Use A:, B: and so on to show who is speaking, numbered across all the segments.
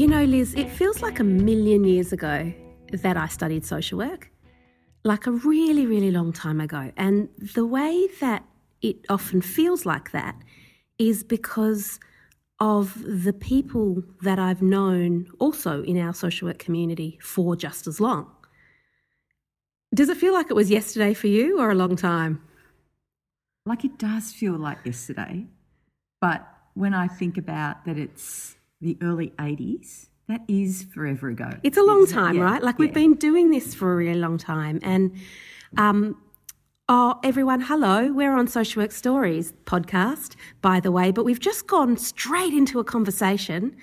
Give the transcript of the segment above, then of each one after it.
A: You know, Lis, it feels like a million years ago that I studied social work, like a really, really long time ago. And the way that it often feels like that is because of the people that I've known also in our social work community for just as long. Does it feel like it was yesterday for you or a long time?
B: Like it does feel like yesterday. But when I think about that it's the early 80s, that is forever ago.
A: It's a long time, yeah, right? Like yeah. we've been doing this for a really long time. And um, oh, everyone, hello. We're on Social Work Stories podcast, by the way, but we've just gone straight into a conversation.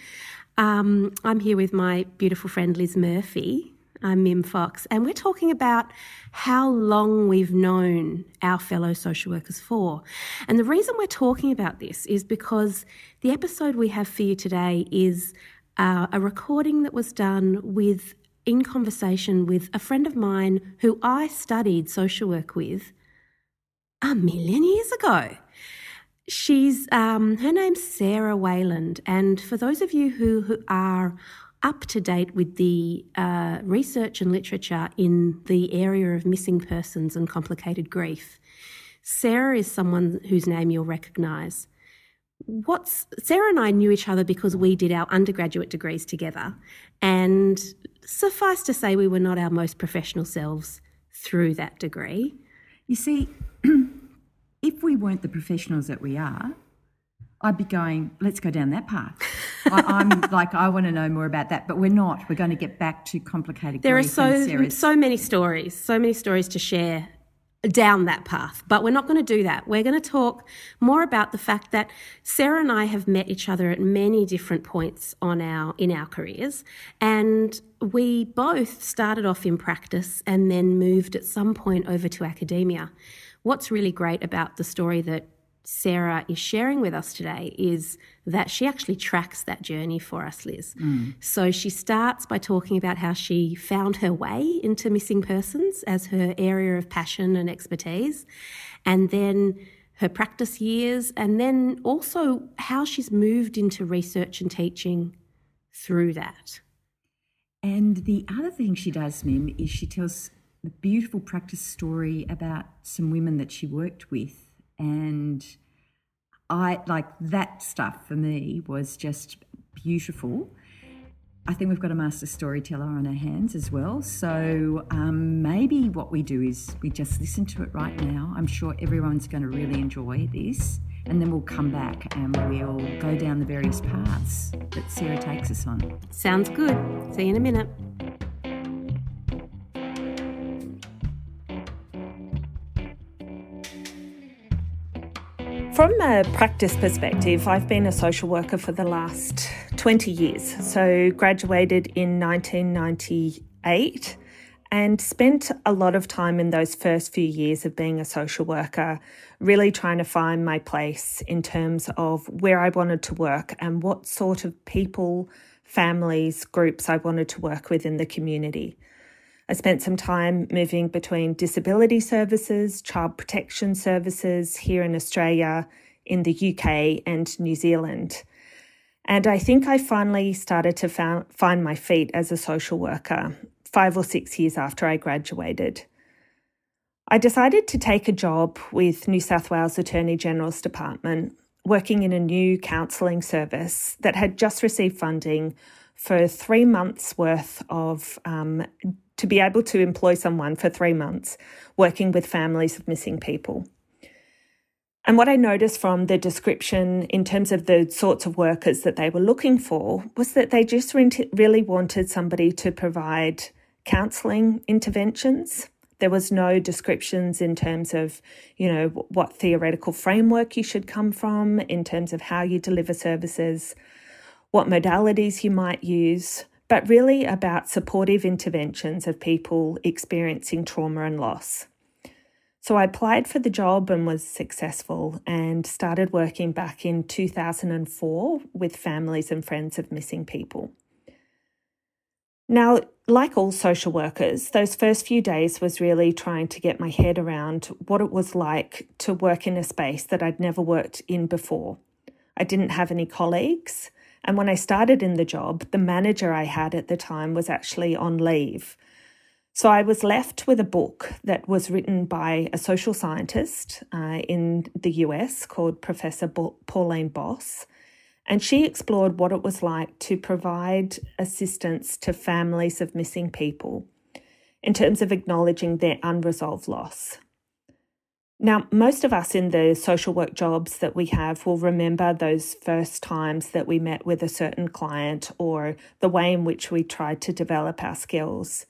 A: Um, I'm here with my beautiful friend Lis Murphy. I'm Mim Fox, and we're talking about how long we've known our fellow social workers for. And the reason we're talking about this is because the episode we have for you today is uh, a recording that was done with in conversation with a friend of mine who I studied social work with a million years ago. She's um, her name's Sarah Wayland, and for those of you who, who are up to date with the uh, research and literature in the area of missing persons and complicated grief, Sarah is someone whose name you'll recognise what's Sarah and I knew each other because we did our undergraduate degrees together, and suffice to say, we were not our most professional selves through that degree.
B: You see, if we weren't the professionals that we are, I'd be going, let's go down that path. I, am like, I want to know more about that, but we're not. We're going to get back to complicated.
A: There are so so many stories, so many stories to share down that path. But we're not going to do that. We're going to talk more about the fact that Sarah and I have met each other at many different points on our in our careers and we both started off in practice and then moved at some point over to academia. What's really great about the story that Sarah is sharing with us today is that she actually tracks that journey for us, Lis. Mm. So she starts by talking about how she found her way into missing persons as her area of passion and expertise, and then her practice years, and then also how she's moved into research and teaching through that.
B: And the other thing she does, Mim, is she tells a beautiful practice story about some women that she worked with and I like that stuff for me was just beautiful. I think we've got a master storyteller on our hands as well. So um, maybe what we do is we just listen to it right now. I'm sure everyone's going to really enjoy this. And then we'll come back and we'll go down the various paths that Sarah takes us on.
A: Sounds good. See you in a minute. From a practice perspective, I've been a social worker for the last 20 years. So, graduated in 1998 and spent a lot of time in those first few years of being a social worker, really trying to find my place in terms of where I wanted to work and what sort of people, families, groups I wanted to work with in the community. I spent some time moving between disability services, child protection services here in Australia, in the UK, and New Zealand. And I think I finally started to found, find my feet as a social worker five or six years after I graduated. I decided to take a job with New South Wales Attorney General's Department, working in a new counselling service that had just received funding for three months' worth of um, to be able to employ someone for three months working with families of missing people. And what I noticed from the description in terms of the sorts of workers that they were looking for was that they just really wanted somebody to provide counselling interventions. There was no descriptions in terms of, you know, what theoretical framework you should come from, in terms of how you deliver services, what modalities you might use but really about supportive interventions of people experiencing trauma and loss. So I applied for the job and was successful and started working back in 2004 with families and friends of missing people. Now, like all social workers, those first few days was really trying to get my head around what it was like to work in a space that I'd never worked in before. I didn't have any colleagues And when I started in the job, the manager I had at the time was actually on leave. So I was left with a book that was written by a social scientist uh, in the US called Professor Pauline Boss. And she explored what it was like to provide assistance to families of missing people in terms of acknowledging their unresolved loss. Now, most of us in the social work jobs that we have will remember those first times that we met with a certain client or the way in which we tried to develop our skills.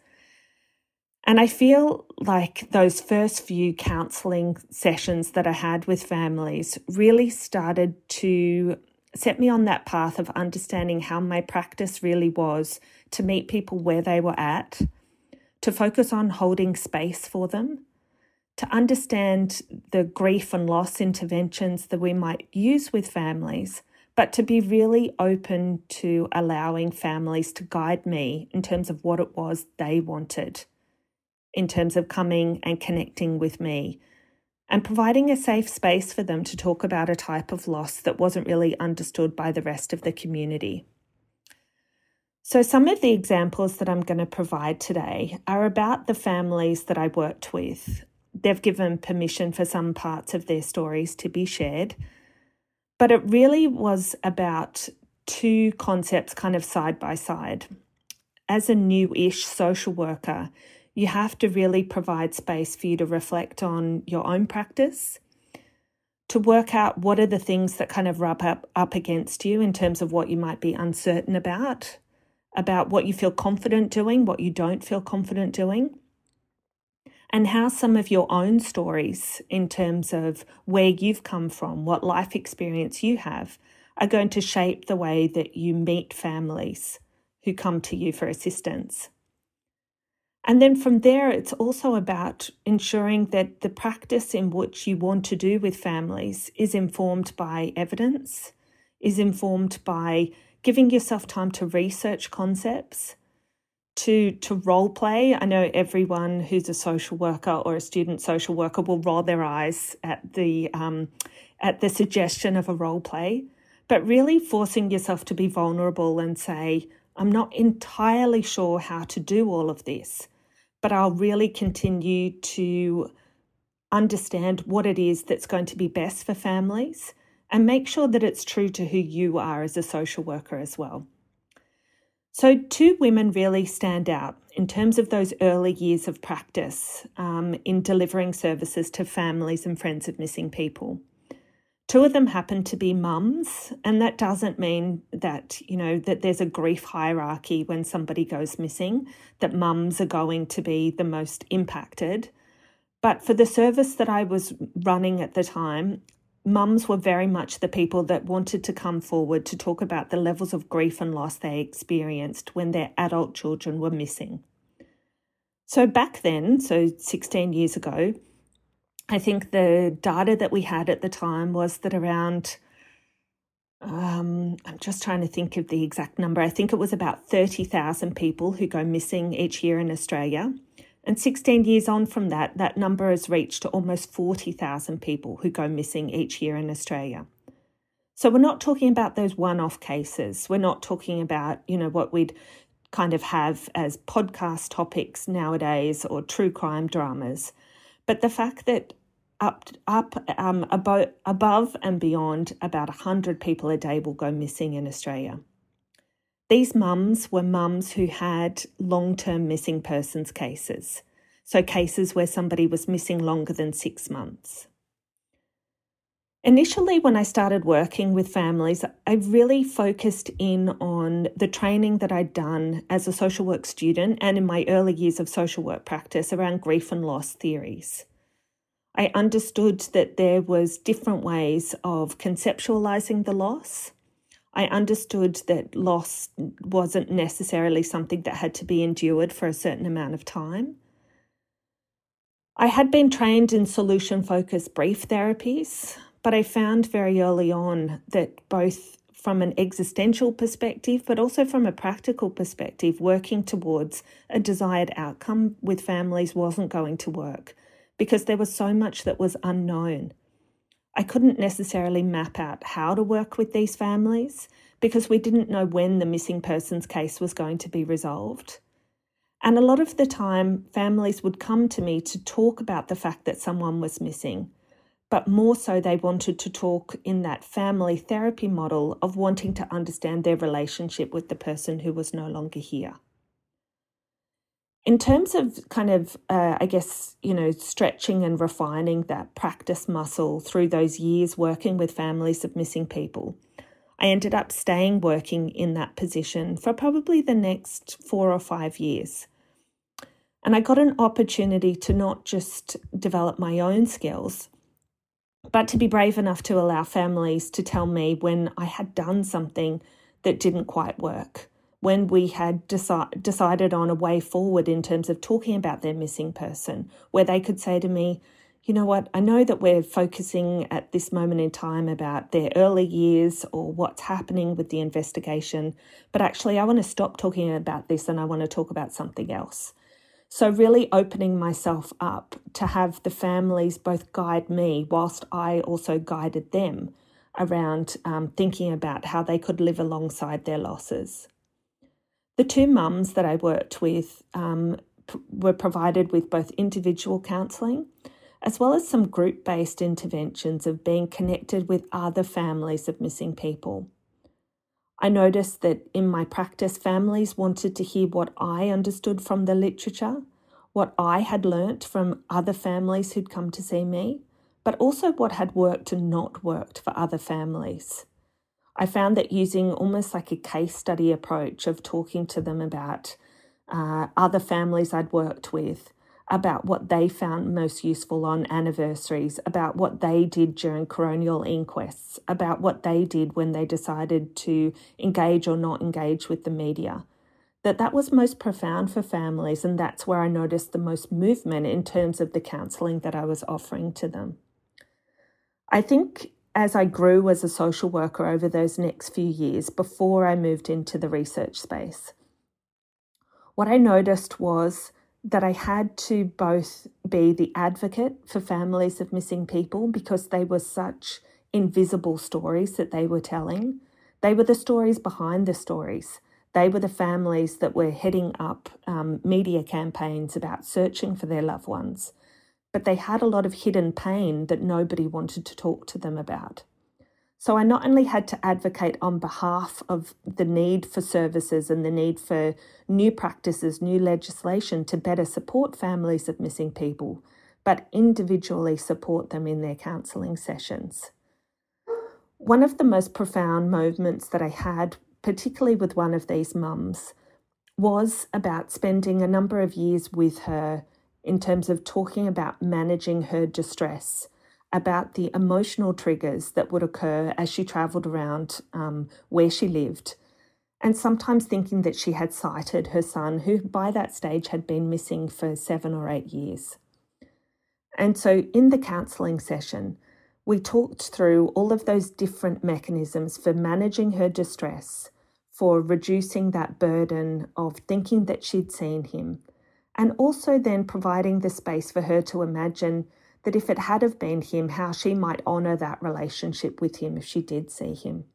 A: And I feel like those first few counselling sessions that I had with families really started to set me on that path of understanding how my practice really was to meet people where they were at, to focus on holding space for them to understand the grief and loss interventions that we might use with families, but to be really open to allowing families to guide me in terms of what it was they wanted, in terms of coming and connecting with me, and providing a safe space for them to talk about a type of loss that wasn't really understood by the rest of the community. So, some of the examples that I'm going to provide today are about the families that I worked with they've given permission for some parts of their stories to be shared. But it really was about two concepts kind of side by side. As a new ish social worker, you have to really provide space for you to reflect on your own practice, to work out what are the things that kind of rub up, up against you in terms of what you might be uncertain about, about what you feel confident doing, what you don't feel confident doing and how some of your own stories, in terms of where you've come from, what life experience you have, are going to shape the way that you meet families who come to you for assistance. And then from there, it's also about ensuring that the practice in which you want to do with families is informed by evidence, is informed by giving yourself time to research concepts to to role play. I know everyone who's a social worker or a student social worker will roll their eyes at the um, at the suggestion of a role play, but really forcing yourself to be vulnerable and say, "I'm not entirely sure how to do all of this, but I'll really continue to." Understand what it is that's going to be best for families and make sure that it's true to who you are as a social worker as well. So, two women really stand out in terms of those early years of practice um, in delivering services to families and friends of missing people. Two of them happen to be mums, and that doesn't mean that, you know, that there's a grief hierarchy when somebody goes missing, that mums are going to be the most impacted. But for the service that I was running at the time, mums were very much the people that wanted to come forward to talk about the levels of grief and loss they experienced when their adult children were missing. So, back then, so 16 years ago, I think the data that we had at the time was that around, um, I'm just trying to think of the exact number, I think it was about 30,000 people who go missing each year in Australia. And 16 years on from that, that number has reached to almost 40,000 people who go missing each year in Australia. So we're not talking about those one off cases. We're not talking about, you know, what we'd kind of have as podcast topics nowadays or true crime dramas. But the fact that up up um, above, above and beyond about 100 people a day will go missing in Australia. These mums were mums who had long term missing persons cases, so cases where somebody was missing longer than six months. Initially, when I started working with families, I really focused in on the training that I'd done as a social work student and in my early years of social work practice around grief and loss theories. I understood that there was different ways of conceptualizing the loss I understood that loss wasn't necessarily something that had to be endured for a certain amount of time. I had been trained in solution focused brief therapies, but I found very early on that both from an existential perspective, but also from a practical perspective, working towards a desired outcome with families wasn't going to work because there was so much that was unknown. I couldn't necessarily map out how to work with these families because we didn't know when the missing persons case was going to be resolved. And a lot of the time, families would come to me to talk about the fact that someone was missing, but more so, they wanted to talk in that family therapy model of wanting to understand their relationship with the person who was no longer here. In terms of kind of, uh, I guess, you know, stretching and refining that practice muscle through those years working with families of missing people, I ended up staying working in that position for probably the next four or five years. And I got an opportunity to not just develop my own skills, but to be brave enough to allow families to tell me when I had done something that didn't quite work, when we had deci- decided on a way forward in terms of talking about their missing person, where they could say to me, you know what, I know that we're focusing at this moment in time about their early years or what's happening with the investigation, but actually, I want to stop talking about this and I want to talk about something else. So, really opening myself up to have the families both guide me whilst I also guided them around um, thinking about how they could live alongside their losses. The two mums that I worked with um, p- were provided with both individual counselling as well as some group based interventions of being connected with other families of missing people. I noticed that in my practice, families wanted to hear what I understood from the literature, what I had learnt from other families who'd come to see me, but also what had worked and not worked for other families. I found that using almost like a case study approach of talking to them about uh, other families I'd worked with about what they found most useful on anniversaries, about what they did during coronial inquests, about what they did when they decided to engage or not engage with the media. That that was most profound for families, and that's where I noticed the most movement in terms of the counselling that I was offering to them. I think as I grew as a social worker over those next few years before I moved into the research space, what I noticed was that I had to both be the advocate for families of missing people because they were such invisible stories that they were telling. They were the stories behind the stories. They were the families that were heading up um, media campaigns about searching for their loved ones. But they had a lot of hidden pain that nobody wanted to talk to them about. So I not only had to advocate on behalf of the need for services and the need for new practices, new legislation to better support families of missing people, but individually support them in their counselling sessions. One of the most profound moments that I had, particularly with one of these mums, was about spending a number of years with her in terms of talking about managing her distress about the emotional triggers that would occur as she travelled around um, where she lived, and sometimes thinking that she had sighted her son, who by that stage had been missing for seven or eight years. And so in the counselling session, we talked through all of those different mechanisms for managing her distress, for reducing that burden of thinking that she'd seen him, and also then providing the space for her to imagine that if it had have been him, how she might honour that relationship with him if she did see him.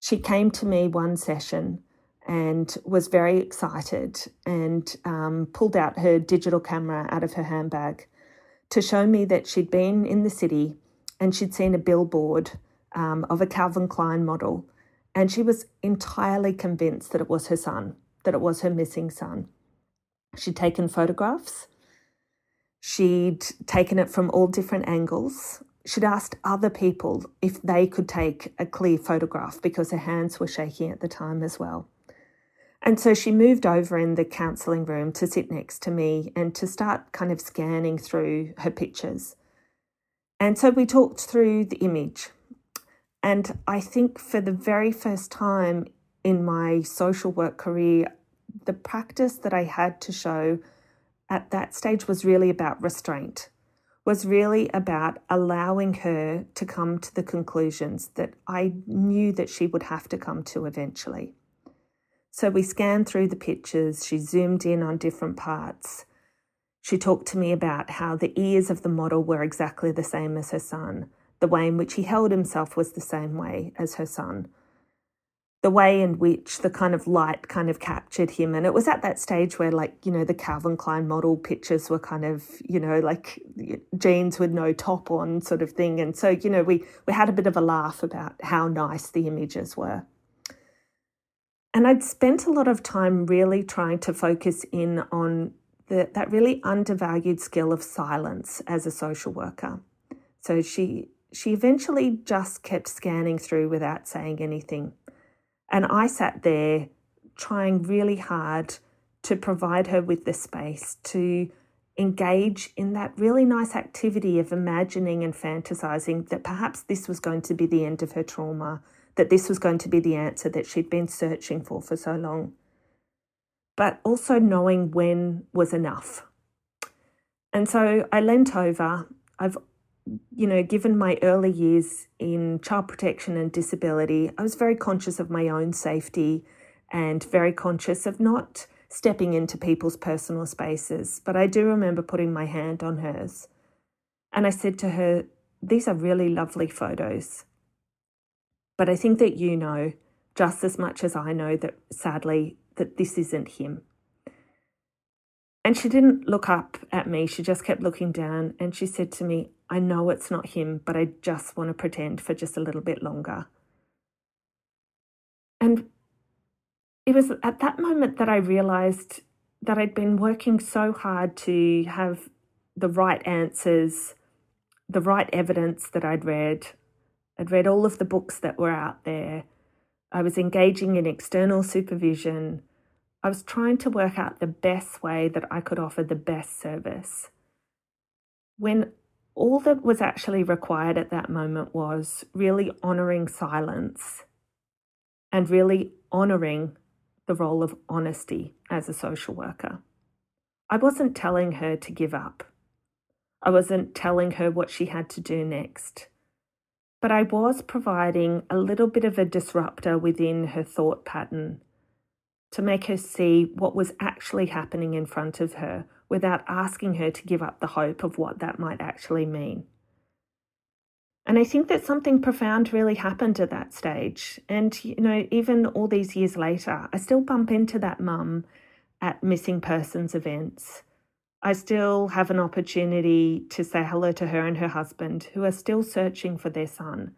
A: She came to me one session and was very excited and um, pulled out her digital camera out of her handbag to show me that she'd been in the city and she'd seen a billboard um, of a Calvin Klein model. And she was entirely convinced that it was her son, that it was her missing son. She'd taken photographs She'd taken it from all different angles. She'd asked other people if they could take a clear photograph because her hands were shaking at the time as well. And so she moved over in the counselling room to sit next to me and to start kind of scanning through her pictures. And so we talked through the image. And I think for the very first time in my social work career, the practice that I had to show at that stage was really about restraint, was really about allowing her to come to the conclusions that I knew that she would have to come to eventually. So we scanned through the pictures, she zoomed in on different parts. She talked to me about how the ears of the model were exactly the same as her son. the way in which he held himself was the same way as her son. The way in which the kind of light kind of captured him. And it was at that stage where, like, you know, the Calvin Klein model pictures were kind of, you know, like jeans with no top on sort of thing. And so, you know, we, we had a bit of a laugh about how nice the images were. And I'd spent a lot of time really trying to focus in on the, that really undervalued skill of silence as a social worker. So she she eventually just kept scanning through without saying anything. And I sat there trying really hard to provide her with the space to engage in that really nice activity of imagining and fantasizing that perhaps this was going to be the end of her trauma, that this was going to be the answer that she'd been searching for for so long but also knowing when was enough. And so I leant over. I've, you know, given my early years in child protection and disability, I was very conscious of my own safety and very conscious of not stepping into people's personal spaces. But I do remember putting my hand on hers. And I said to her, These are really lovely photos. But I think that you know just as much as I know that sadly that this isn't him. And she didn't look up at me, she just kept looking down and she said to me, I know it's not him, but I just want to pretend for just a little bit longer. And it was at that moment that I realized that I'd been working so hard to have the right answers, the right evidence that I'd read. I'd read all of the books that were out there. I was engaging in external supervision. I was trying to work out the best way that I could offer the best service. When all that was actually required at that moment was really honouring silence and really honouring the role of honesty as a social worker. I wasn't telling her to give up. I wasn't telling her what she had to do next but I was providing a little bit of a disruptor within her thought pattern to make her see what was actually happening in front of her without asking her to give up the hope of what that might actually mean. And I think that something profound really happened at that stage. And, you know, even all these years later, I still bump into that mum at missing persons events I still have an opportunity to say hello to her and her husband, who are still searching for their son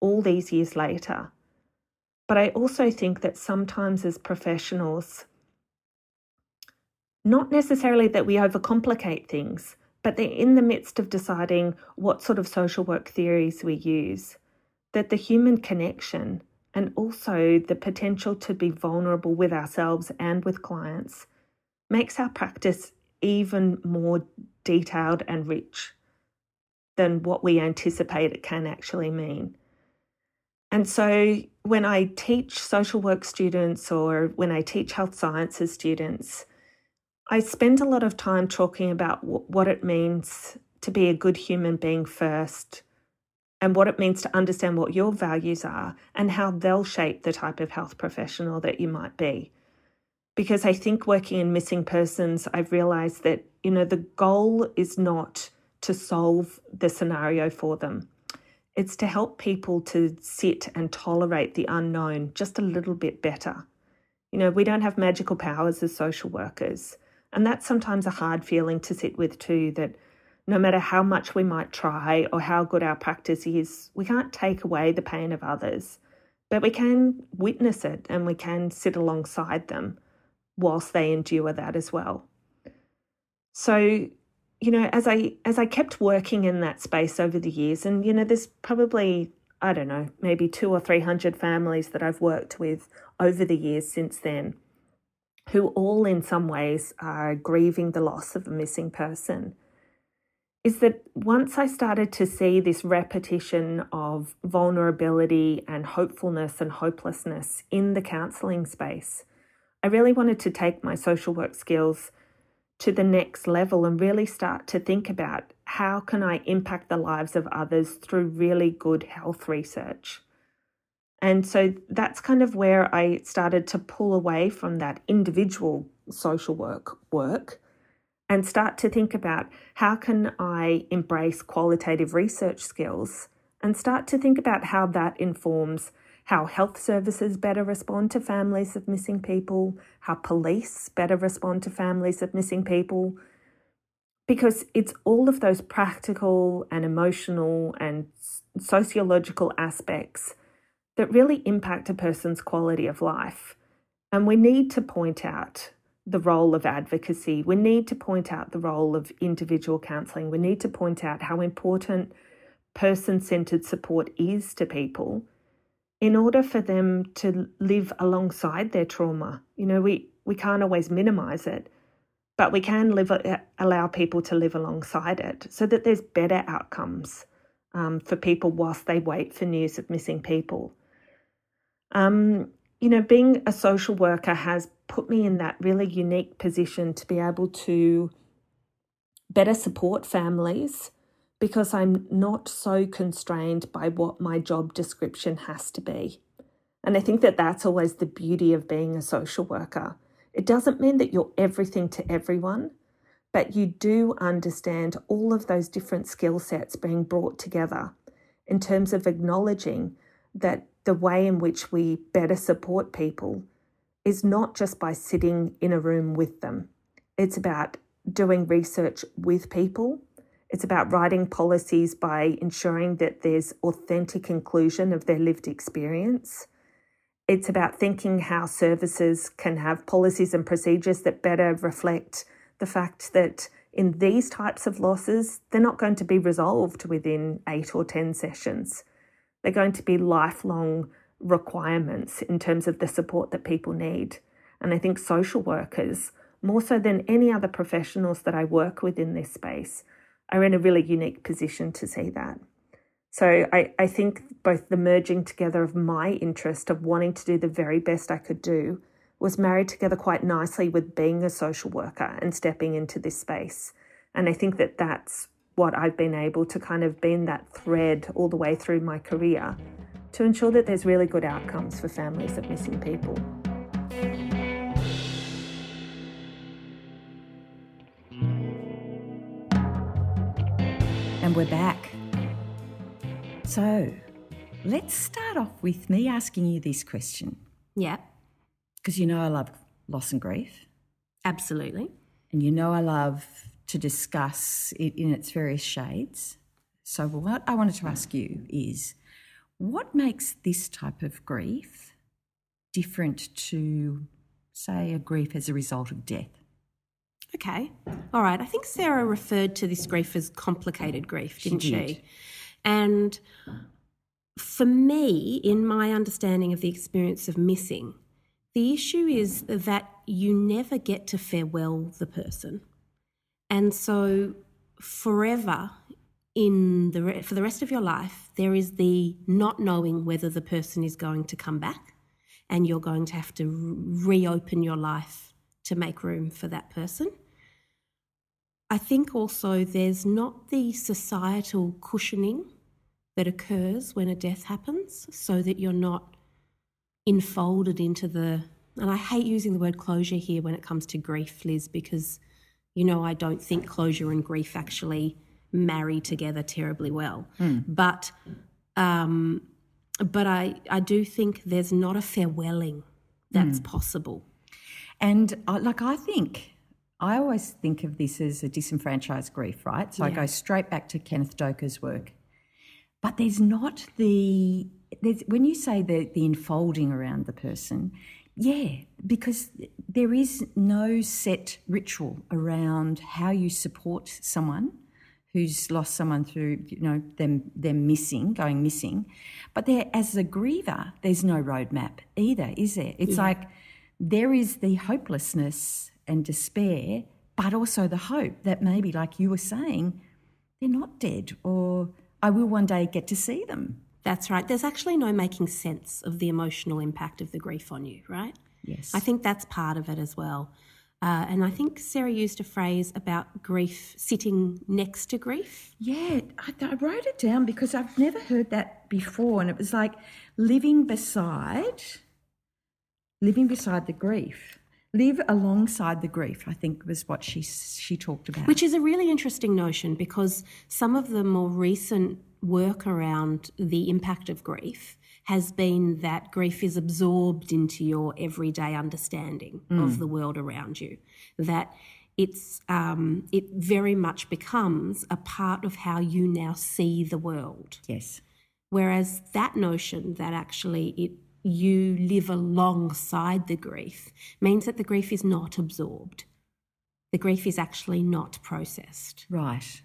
A: all these years later. But I also think that sometimes as professionals, not necessarily that we overcomplicate things, but they're in the midst of deciding what sort of social work theories we use, that the human connection and also the potential to be vulnerable with ourselves and with clients makes our practice even more detailed and rich than what we anticipate it can actually mean. And so when I teach social work students or when I teach health sciences students, I spend a lot of time talking about what it means to be a good human being first and what it means to understand what your values are and how they'll shape the type of health professional that you might be because I think working in missing persons, I've realized that, you know, the goal is not to solve the scenario for them. It's to help people to sit and tolerate the unknown just a little bit better. You know, we don't have magical powers as social workers. And that's sometimes a hard feeling to sit with too, that no matter how much we might try or how good our practice is, we can't take away the pain of others. But we can witness it and we can sit alongside them whilst they endure that as well. So, you know, as I as I kept working in that space over the years, and you know, there's probably I don't know, maybe two or three hundred families that I've worked with over the years since then, who all in some ways are grieving the loss of a missing person. Is that once I started to see this repetition of vulnerability and hopefulness and hopelessness in the counselling space, I really wanted to take my social work skills to the next level and really start to think about how can I impact the lives of others through really good health research. And so that's kind of where I started to pull away from that individual social work work and start to think about how can I embrace qualitative research skills and start to think about how that informs how health services better respond to families of missing people, how police better respond to families of missing people. Because it's all of those practical and emotional and sociological aspects that really impact a person's quality of life. And we need to point out the role of advocacy. We need to point out the role of individual counselling. We need to point out how important person centered support is to people in order for them to live alongside their trauma. You know, we, we can't always minimize it, but we can live allow people to live alongside it so that there's better outcomes um, for people whilst they wait for news of missing people. Um, you know, being a social worker has put me in that really unique position to be able to better support families because I'm not so constrained by what my job description has to be. And I think that that's always the beauty of being a social worker. It doesn't mean that you're everything to everyone, but you do understand all of those different skill sets being brought together in terms of acknowledging that the way in which we better support people is not just by sitting in a room with them. It's about doing research with people. It's about writing policies by ensuring that there's authentic inclusion of their lived experience. It's about thinking how services can have policies and procedures that better reflect the fact that in these types of losses, they're not going to be resolved within eight or 10 sessions. They're going to be lifelong requirements in terms of the support that people need. And I think social workers, more so than any other professionals that I work with in this space, are in a really unique position to see that. So I, I think both the merging together of my interest of wanting to do the very best I could do was married together quite nicely with being a social worker and stepping into this space. And I think that that's what I've been able to kind of be in that thread all the way through my career to ensure that there's really good outcomes for families of missing people.
B: And we're back. So let's start off with me asking you this question.
C: Yeah.
B: Because you know I love loss and grief.
C: Absolutely.
B: And you know I love to discuss it in its various shades. So, what I wanted to ask you is what makes this type of grief different to, say, a grief as a result of death?
C: Okay. All right. I think Sarah referred to this grief as complicated grief, didn't she?
B: Did. she?
C: And for me, in my understanding of the experience of missing, the issue is that you never get to farewell the person. And so, forever in the re- for the rest of your life, there is the not knowing whether the person is going to come back, and you're going to have to reopen your life to make room for that person. I think also there's not the societal cushioning that occurs when a death happens, so that you're not enfolded into the. And I hate using the word closure here when it comes to grief, Lis, because you know I don't think closure and grief actually marry together terribly well.
B: Mm.
C: But um, but I, I do think there's not a farewelling that's mm. possible.
B: And uh, like I think, I always think of this as a disenfranchised grief, right? So yeah. I go straight back to Kenneth Doka's work. But there's not the there's when you say the the enfolding around the person, yeah, because there is no set ritual around how you support someone who's lost someone through you know them them missing going missing. But there as a griever there's no roadmap either is there? It's yeah. like there is the hopelessness and despair but also the hope that maybe like you were saying they're not dead or i will one day get to see them
C: that's right. There's actually no making sense of the emotional impact of the grief on you right?
B: Yes.
C: I think that's part of it as well. Uh, and I think Sarah used a phrase about grief sitting next to grief.
B: Yeah, I, I, wrote it down because I've never heard that before, and it was like living beside, living beside the grief, live alongside the grief. I think was what she she talked about,
C: which is a really interesting notion because some of the more recent work around the impact of grief has been that grief is absorbed into your everyday understanding mm. of the world around you. That it's um, it very much becomes a part of how you now see the world.
B: Yes.
C: Whereas that notion that actually it you live alongside the grief means that the grief is not absorbed. The grief is actually not processed.
B: Right.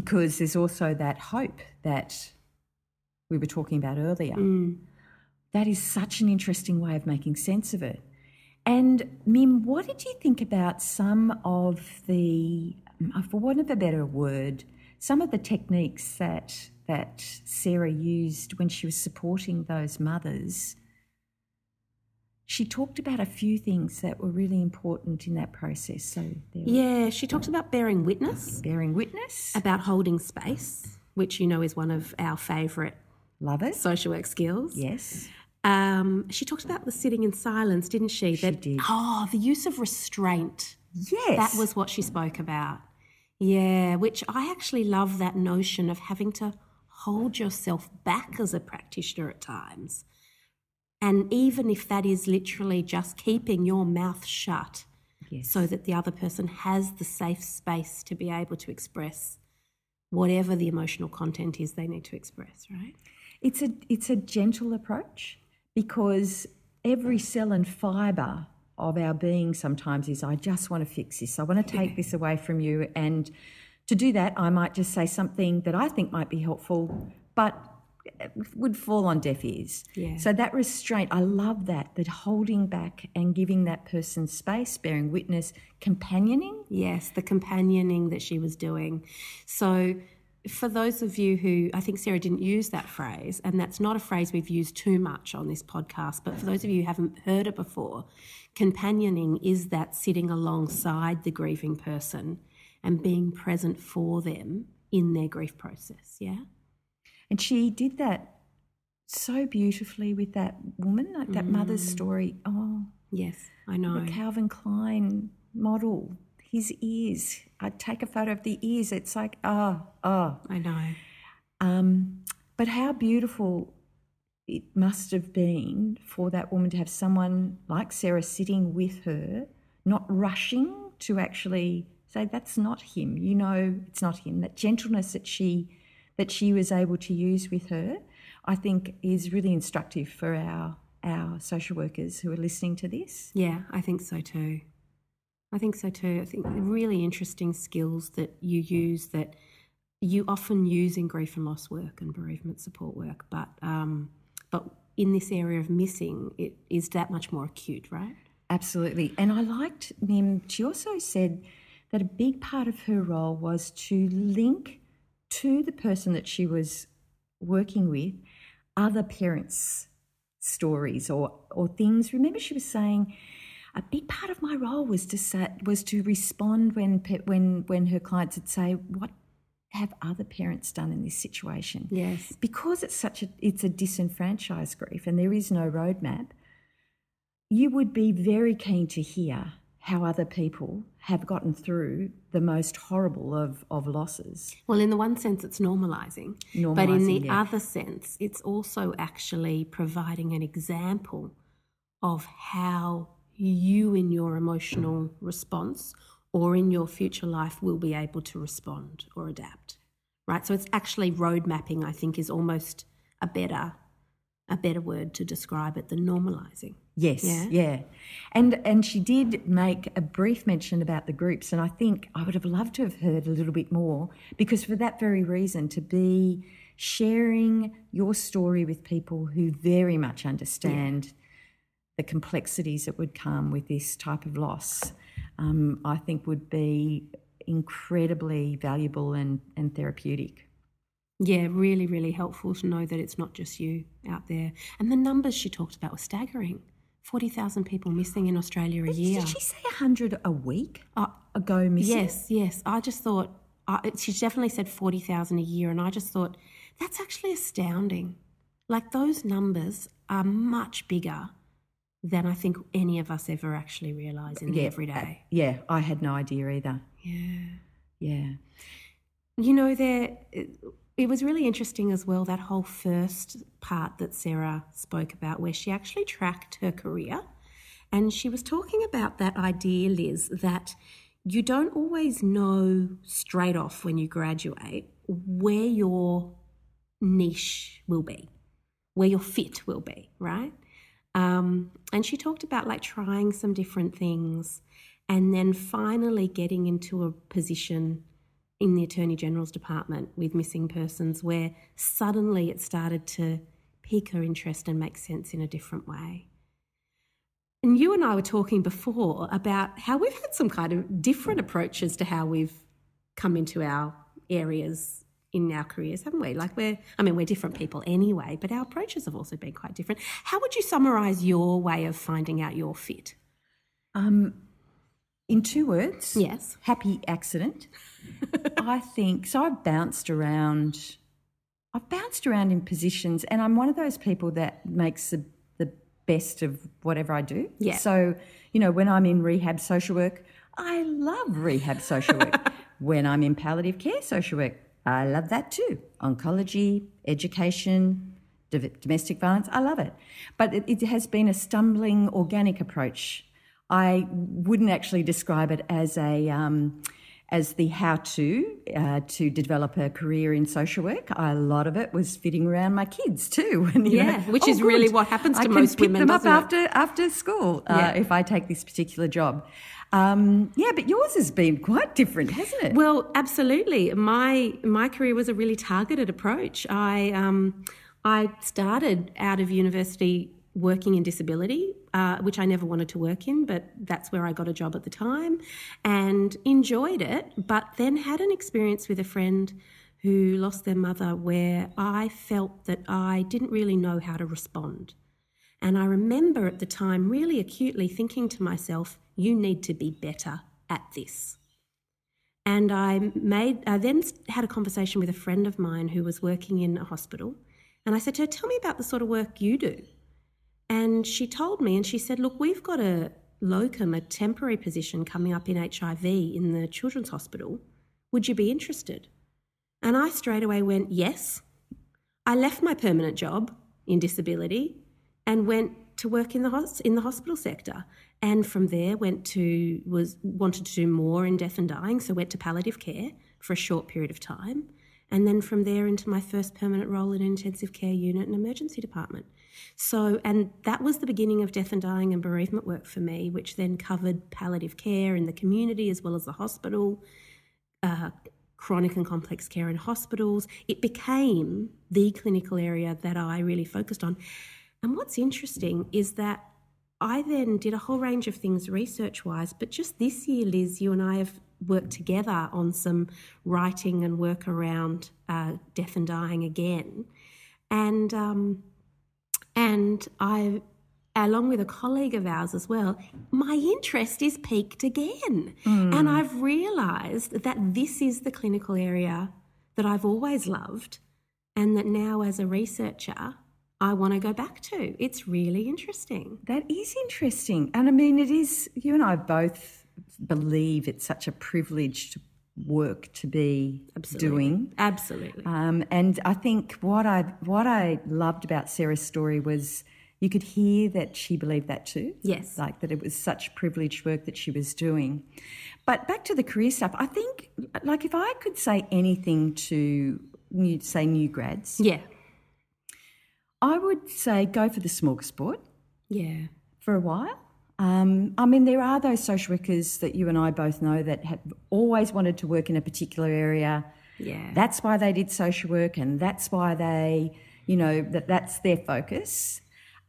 B: Because there's also that hope that we were talking about earlier.
C: Mm.
B: That is such an interesting way of making sense of it. And Mim, what did you think about some of the, uh, for want of a better word, some of the techniques that that Sarah used when she was supporting those mothers? She talked about a few things that were really important in that process. So
C: yeah, she talked about bearing witness,
B: bearing witness,
C: about holding space, which you know is one of our favourite
B: lovers
C: social work skills.
B: Yes.
C: Um, she talked about the sitting in silence, didn't she?
B: She that, did.
C: Oh, the use of restraint.
B: Yes.
C: That was what she spoke about. Yeah, which I actually love that notion of having to hold yourself back as a practitioner at times. And even if that is literally just keeping your mouth shut yes. so that the other person has the safe space to be able to express whatever the emotional content is they need to express, right?
B: It's a it's a gentle approach because every cell and fibre of our being sometimes is I just want to fix this. I want to take this away from you. And to do that, I might just say something that I think might be helpful, but would fall on deaf ears.
C: Yeah.
B: So that restraint, I love that, that holding back and giving that person space, bearing witness, companioning.
C: Yes, the companioning that she was doing. So for those of you who, I think Sarah didn't use that phrase, and that's not a phrase we've used too much on this podcast, but for those of you who haven't heard it before, companioning is that sitting alongside the grieving person and being present for them in their grief process. Yeah.
B: And she did that so beautifully with that woman, like that mm. mother's story. Oh,
C: yes, I know.
B: The Calvin Klein model his ears. I'd take a photo of the ears. It's like, oh, oh.
C: I know.
B: Um, but how beautiful it must have been for that woman to have someone like Sarah sitting with her, not rushing to actually say, that's not him. You know, it's not him. That gentleness that she that she was able to use with her, I think is really instructive for our our social workers who are listening to this.
C: Yeah, I think so too. I think so too. I think really interesting skills that you use that you often use in grief and loss work and bereavement support work, but um, but in this area of missing, it is that much more acute, right?
B: Absolutely. And I liked Mim. She also said that a big part of her role was to link to the person that she was working with other parents' stories or or things. Remember, she was saying a big part of my role was to say, was to respond when when when her clients would say, "What have other parents done in this situation?"
C: Yes,
B: because it's such a it's a disenfranchised grief, and there is no roadmap. You would be very keen to hear how other people have gotten through the most horrible of, of losses.
C: Well, in the one sense, it's normalising.
B: normalising
C: but in the
B: yeah.
C: other sense, it's also actually providing an example of how you in your emotional response or in your future life will be able to respond or adapt right so it's actually road mapping i think is almost a better a better word to describe it than normalizing
B: yes
C: yeah?
B: yeah and and she did make a brief mention about the groups and i think i would have loved to have heard a little bit more because for that very reason to be sharing your story with people who very much understand yeah the complexities that would come with this type of loss, um, I think would be incredibly valuable and, and therapeutic.
C: Yeah, really, really helpful to know that it's not just you out there. And the numbers she talked about were staggering. 40,000 people missing in Australia a year.
B: Did she say 100 a week uh, ago missing?
C: Yes, yes. I just thought, uh, she definitely said 40,000 a year, and I just thought, that's actually astounding. Like, those numbers are much bigger than I think any of us ever actually realise in the
B: yeah,
C: everyday.
B: Uh, yeah, I had no idea either.
C: Yeah.
B: Yeah.
C: You know, there it was really interesting as well that whole first part that Sarah spoke about, where she actually tracked her career. And she was talking about that idea, Lis, that you don't always know straight off when you graduate where your niche will be, where your fit will be, right? Um, and she talked about like trying some different things and then finally getting into a position in the Attorney General's department with missing persons where suddenly it started to pique her interest and make sense in a different way. And you and I were talking before about how we've had some kind of different approaches to how we've come into our areas in our careers, haven't we? Like we're, I mean, we're different people anyway, but our approaches have also been quite different. How would you summarise your way of finding out your fit?
B: Um, in two words,
C: yes,
B: happy accident. I think so. I've bounced around. I've bounced around in positions, and I'm one of those people that makes the, the best of whatever I do.
C: Yeah.
B: So you know, when I'm in rehab social work, I love rehab social work. when I'm in palliative care social work, I love that too. Oncology, education, domestic violence, I love it. But it, it has been a stumbling, organic approach. I wouldn't actually describe it as a um, as the how to uh, to develop a career in social work. A lot of it was fitting around my kids too.
C: And, yeah, know, which oh, is good. really what happens to
B: I
C: most
B: can pick
C: women.
B: them up after after school uh, yeah. if I take this particular job. Um, yeah, but yours has been quite different, hasn't it?
C: Well, absolutely. My my career was a really targeted approach. I um, I started out of university working in disability, uh, which I never wanted to work in, but that's where I got a job at the time, and enjoyed it. But then had an experience with a friend who lost their mother where I felt that I didn't really know how to respond. And I remember at the time really acutely thinking to myself, you need to be better at this. And I made I then had a conversation with a friend of mine who was working in a hospital. And I said to her, Tell me about the sort of work you do. And she told me, and she said, Look, we've got a locum, a temporary position coming up in HIV in the Children's Hospital. Would you be interested? And I straight away went, Yes. I left my permanent job in disability and went to work in the hos- in the hospital sector and from there went to was wanted to do more in death and dying so went to palliative care for a short period of time and then from there into my first permanent role in an intensive care unit and emergency department. So and that was the beginning of death and dying and bereavement work for me which then covered palliative care in the community as well as the hospital uh, chronic and complex care in hospitals. It became the clinical area that i really focused on. And what's interesting is that I then did a whole range of things research wise, but just this year, Lis, you and I have worked together on some writing and work around uh, death and dying again. And, um, and I, along with a colleague of ours as well, my interest is peaked again. Mm. And I've realised that this is the clinical area that I've always loved, and that now as a researcher, I want to go back to. It's really interesting.
B: That is interesting. And I mean, it is, you and I both believe it's such a privileged work to be
C: Absolutely.
B: doing.
C: Absolutely.
B: Um, and I think what I what I loved about Sarah's story was you could hear that she believed that too.
C: Yes.
B: Like that it was such privileged work that she was doing. But back to the career stuff, I think like if I could say anything to new say new grads.
C: Yeah.
B: I would say go for the smorgasbord.
C: Yeah.
B: For a while. Um, I mean, there are those social workers that you and I both know that have always wanted to work in a particular area.
C: Yeah.
B: That's why they did social work, and that's why they, you know, that that's their focus.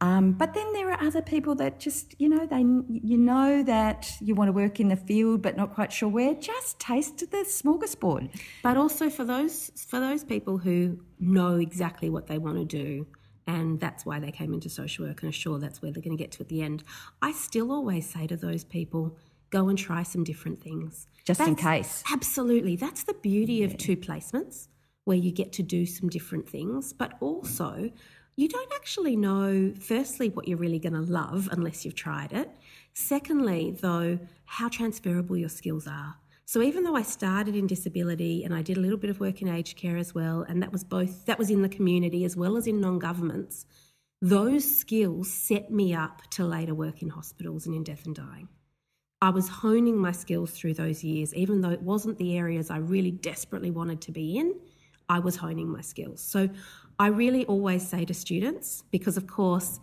B: Um, but then there are other people that just, you know, they, you know, that you want to work in the field, but not quite sure where. Just taste the smorgasbord.
C: But also for those for those people who know exactly what they want to do, and that's why they came into social work and are sure that's where they're going to get to at the end. I still always say to those people, go and try some different things.
B: Just
C: that's,
B: in case.
C: Absolutely. That's the beauty yeah. of two placements where you get to do some different things, but also you don't actually know, firstly, what you're really going to love unless you've tried it. Secondly, though, how transferable your skills are. So even though I started in disability and I did a little bit of work in aged care as well, and that was both that was in the community as well as in non-governments, those skills set me up to later work in hospitals and in death and dying. I was honing my skills through those years, even though it wasn't the areas I really desperately wanted to be in. I was honing my skills. So I really always say to students, because of course,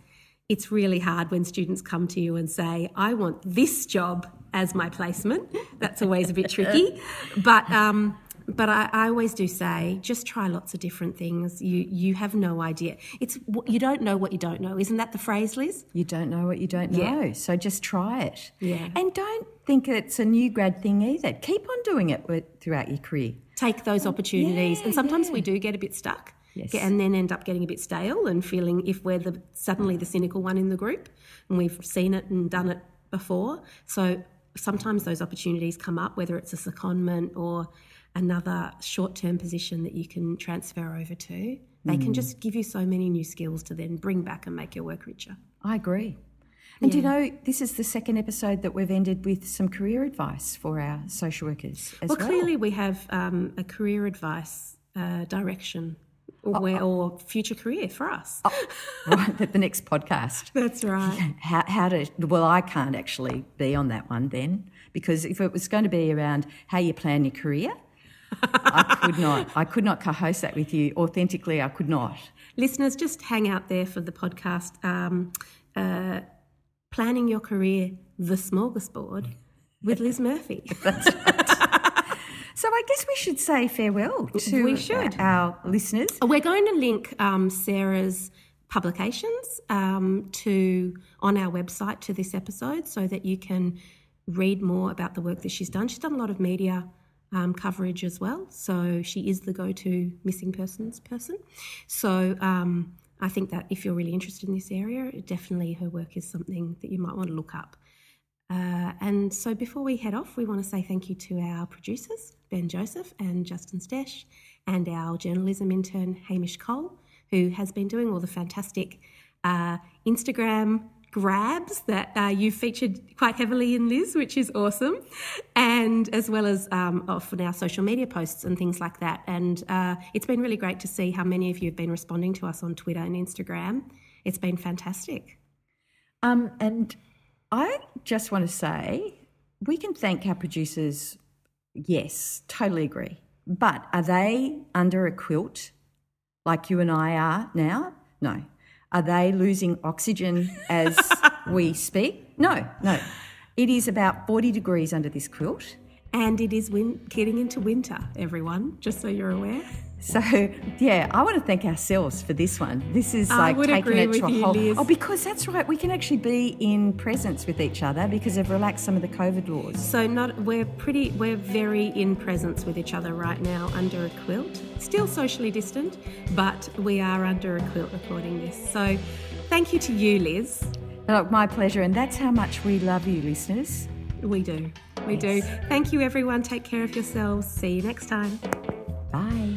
C: it's really hard when students come to you and say, I want this job as my placement. That's always a bit tricky. But um, but I, I, always do say, just try lots of different things. You you have no idea. It's you don't know what you don't know. Isn't that the phrase, Lis?
B: You don't know what you don't know.
C: Yeah.
B: So just try it.
C: Yeah.
B: And don't think it's a new grad thing either. Keep on doing it throughout your career.
C: Take those opportunities,
B: Yeah,
C: and sometimes
B: yeah.
C: we do get a bit stuck.
B: Yes.
C: And then end up getting a bit stale and feeling if we're the suddenly the cynical one in the group and we've seen it and done it before. So sometimes those opportunities come up, whether it's a secondment or another short term position that you can transfer over to. They can just give you so many new skills to then bring back and make your work richer.
B: I agree. And do you know, this is the second episode that we've ended with some career advice for our social workers as well.
C: Well, clearly we have um, a career advice uh, direction or, where, or future career for us.
B: right, the next podcast.
C: That's right.
B: How, how to, well, I can't actually be on that one then, because if it was going to be around how you plan your career, I could not. I could not co-host that with you authentically. I could not.
C: Listeners, just hang out there for the podcast. Um, uh, planning your career, the smorgasbord with Lis Murphy.
B: So I guess we should say farewell to
C: We should.
B: our listeners.
C: We're going to link um, Sarah's publications um, to on our website to this episode so that you can read more about the work that she's done. She's done a lot of media um, coverage as well, so she is the go-to missing persons person. So um, I think that if you're really interested in this area, definitely her work is something that you might want to look up. Uh, and so before we head off, we want to say thank you to our producers, Ben Joseph and Justin Stech, and our journalism intern, Hamish Cole, who has been doing all the fantastic uh, Instagram grabs that uh, you featured quite heavily in Lis, which is awesome, and as well as um, often our social media posts and things like that. And uh, it's been really great to see how many of you have been responding to us on Twitter and Instagram. It's been fantastic.
B: Um, and I just want to say we can thank our producers. Yes, totally agree. But are they under a quilt like you and I are now? No. Are they losing oxygen as we speak? No, no. It is about 40 degrees under this quilt.
C: And it is win- getting into winter, everyone, just so you're aware.
B: So, yeah, I want to thank ourselves for this one. This is like taking it to a
C: you,
B: whole.
C: Lis.
B: Oh, because that's right. We can actually be in presence with each other because they've relaxed some of the COVID laws.
C: So not we're pretty we're very in presence with each other right now under a quilt. Still socially distant, but we are under a quilt recording this. So thank you to you, Lis.
B: Look, my pleasure. And that's how much we love you, listeners.
C: We do. We do. Thank you everyone. Take care of yourselves. See you next time.
B: Bye.